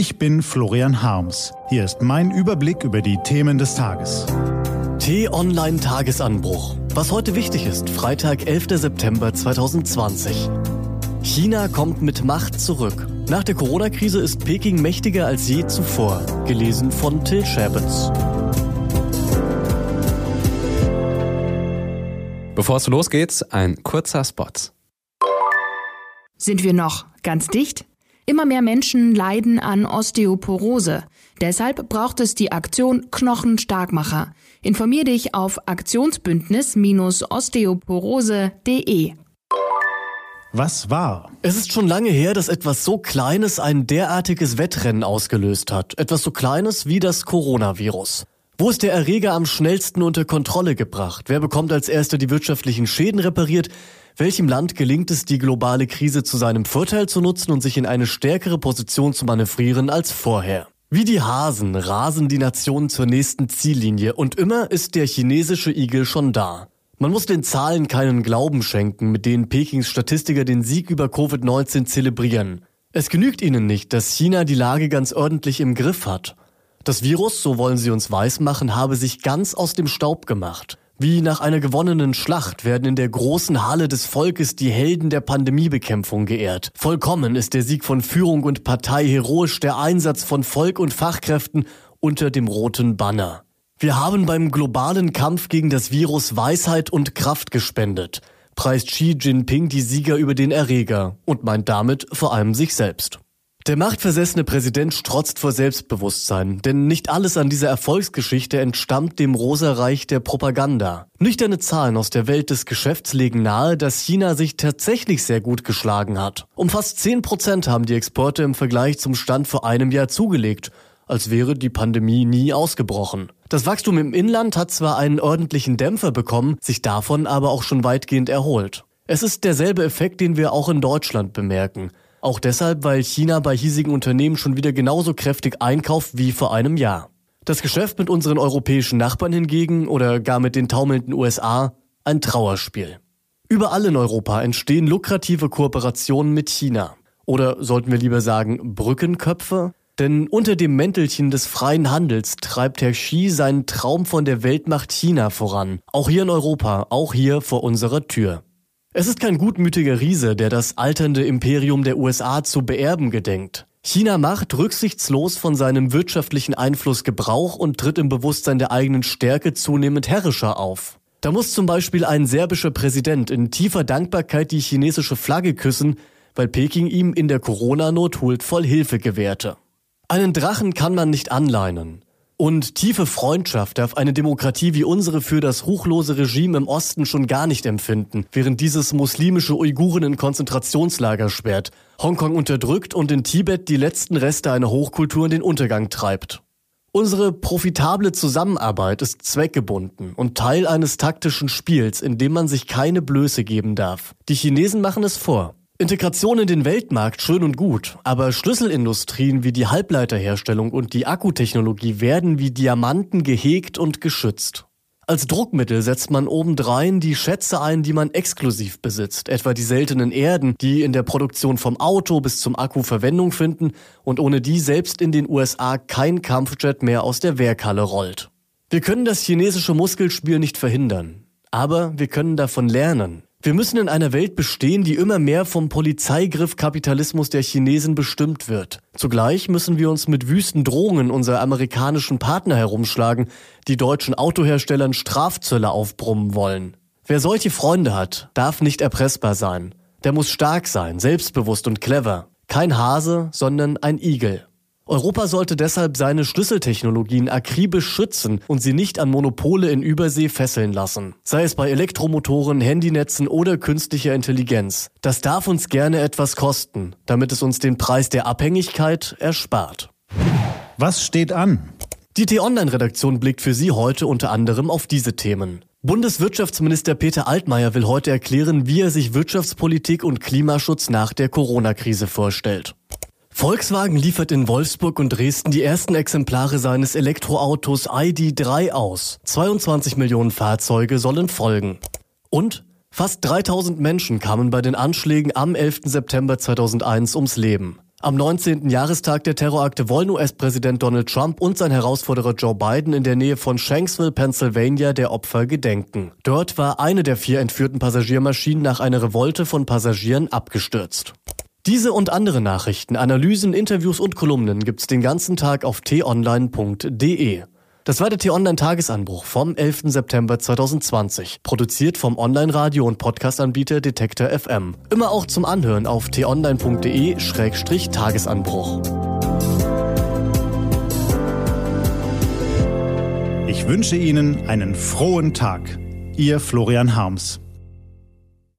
Ich bin Florian Harms. Hier ist mein Überblick über die Themen des Tages. T-Online Tagesanbruch. Was heute wichtig ist, Freitag, 11. September 2020. China kommt mit Macht zurück. Nach der Corona-Krise ist Peking mächtiger als je zuvor. Gelesen von Till Schäbitz. Bevor es losgeht, ein kurzer Spot. Sind wir noch ganz dicht? Immer mehr Menschen leiden an Osteoporose. Deshalb braucht es die Aktion Knochenstarkmacher. Informier dich auf Aktionsbündnis-osteoporose.de. Was war? Es ist schon lange her, dass etwas so Kleines ein derartiges Wettrennen ausgelöst hat. Etwas so Kleines wie das Coronavirus. Wo ist der Erreger am schnellsten unter Kontrolle gebracht? Wer bekommt als erster die wirtschaftlichen Schäden repariert? Welchem Land gelingt es, die globale Krise zu seinem Vorteil zu nutzen und sich in eine stärkere Position zu manövrieren als vorher? Wie die Hasen rasen die Nationen zur nächsten Ziellinie und immer ist der chinesische Igel schon da. Man muss den Zahlen keinen Glauben schenken, mit denen Pekings Statistiker den Sieg über Covid-19 zelebrieren. Es genügt ihnen nicht, dass China die Lage ganz ordentlich im Griff hat. Das Virus, so wollen sie uns weismachen, habe sich ganz aus dem Staub gemacht. Wie nach einer gewonnenen Schlacht werden in der großen Halle des Volkes die Helden der Pandemiebekämpfung geehrt. Vollkommen ist der Sieg von Führung und Partei heroisch der Einsatz von Volk und Fachkräften unter dem roten Banner. Wir haben beim globalen Kampf gegen das Virus Weisheit und Kraft gespendet, preist Xi Jinping die Sieger über den Erreger und meint damit vor allem sich selbst. Der machtversessene Präsident strotzt vor Selbstbewusstsein, denn nicht alles an dieser Erfolgsgeschichte entstammt dem Rosa-Reich der Propaganda. Nüchterne Zahlen aus der Welt des Geschäfts legen nahe, dass China sich tatsächlich sehr gut geschlagen hat. Um fast 10 Prozent haben die Exporte im Vergleich zum Stand vor einem Jahr zugelegt, als wäre die Pandemie nie ausgebrochen. Das Wachstum im Inland hat zwar einen ordentlichen Dämpfer bekommen, sich davon aber auch schon weitgehend erholt. Es ist derselbe Effekt, den wir auch in Deutschland bemerken. Auch deshalb, weil China bei hiesigen Unternehmen schon wieder genauso kräftig einkauft wie vor einem Jahr. Das Geschäft mit unseren europäischen Nachbarn hingegen oder gar mit den taumelnden USA ein Trauerspiel. Überall in Europa entstehen lukrative Kooperationen mit China. Oder sollten wir lieber sagen Brückenköpfe? Denn unter dem Mäntelchen des freien Handels treibt Herr Xi seinen Traum von der Weltmacht China voran. Auch hier in Europa, auch hier vor unserer Tür. Es ist kein gutmütiger Riese, der das alternde Imperium der USA zu beerben gedenkt. China macht rücksichtslos von seinem wirtschaftlichen Einfluss Gebrauch und tritt im Bewusstsein der eigenen Stärke zunehmend herrischer auf. Da muss zum Beispiel ein serbischer Präsident in tiefer Dankbarkeit die chinesische Flagge küssen, weil Peking ihm in der Corona-Not huldvoll Hilfe gewährte. Einen Drachen kann man nicht anleinen. Und tiefe Freundschaft darf eine Demokratie wie unsere für das ruchlose Regime im Osten schon gar nicht empfinden, während dieses muslimische Uiguren in Konzentrationslager sperrt, Hongkong unterdrückt und in Tibet die letzten Reste einer Hochkultur in den Untergang treibt. Unsere profitable Zusammenarbeit ist zweckgebunden und Teil eines taktischen Spiels, in dem man sich keine Blöße geben darf. Die Chinesen machen es vor. Integration in den Weltmarkt schön und gut, aber Schlüsselindustrien wie die Halbleiterherstellung und die Akkutechnologie werden wie Diamanten gehegt und geschützt. Als Druckmittel setzt man obendrein die Schätze ein, die man exklusiv besitzt, etwa die seltenen Erden, die in der Produktion vom Auto bis zum Akku Verwendung finden und ohne die selbst in den USA kein Kampfjet mehr aus der Werkhalle rollt. Wir können das chinesische Muskelspiel nicht verhindern, aber wir können davon lernen. Wir müssen in einer Welt bestehen, die immer mehr vom Polizeigriff-Kapitalismus der Chinesen bestimmt wird. Zugleich müssen wir uns mit wüsten Drohungen unserer amerikanischen Partner herumschlagen, die deutschen Autoherstellern Strafzölle aufbrummen wollen. Wer solche Freunde hat, darf nicht erpressbar sein. Der muss stark sein, selbstbewusst und clever. Kein Hase, sondern ein Igel. Europa sollte deshalb seine Schlüsseltechnologien akribisch schützen und sie nicht an Monopole in Übersee fesseln lassen. Sei es bei Elektromotoren, Handynetzen oder künstlicher Intelligenz. Das darf uns gerne etwas kosten, damit es uns den Preis der Abhängigkeit erspart. Was steht an? Die T-Online-Redaktion blickt für Sie heute unter anderem auf diese Themen. Bundeswirtschaftsminister Peter Altmaier will heute erklären, wie er sich Wirtschaftspolitik und Klimaschutz nach der Corona-Krise vorstellt. Volkswagen liefert in Wolfsburg und Dresden die ersten Exemplare seines Elektroautos ID3 aus. 22 Millionen Fahrzeuge sollen folgen. Und fast 3000 Menschen kamen bei den Anschlägen am 11. September 2001 ums Leben. Am 19. Jahrestag der Terrorakte wollen US-Präsident Donald Trump und sein Herausforderer Joe Biden in der Nähe von Shanksville, Pennsylvania, der Opfer gedenken. Dort war eine der vier entführten Passagiermaschinen nach einer Revolte von Passagieren abgestürzt. Diese und andere Nachrichten, Analysen, Interviews und Kolumnen gibt's den ganzen Tag auf t-online.de. Das war der T-Online-Tagesanbruch vom 11. September 2020, produziert vom Online-Radio- und Podcast-Anbieter Detektor FM. Immer auch zum Anhören auf t-online.de-tagesanbruch. Ich wünsche Ihnen einen frohen Tag. Ihr Florian Harms.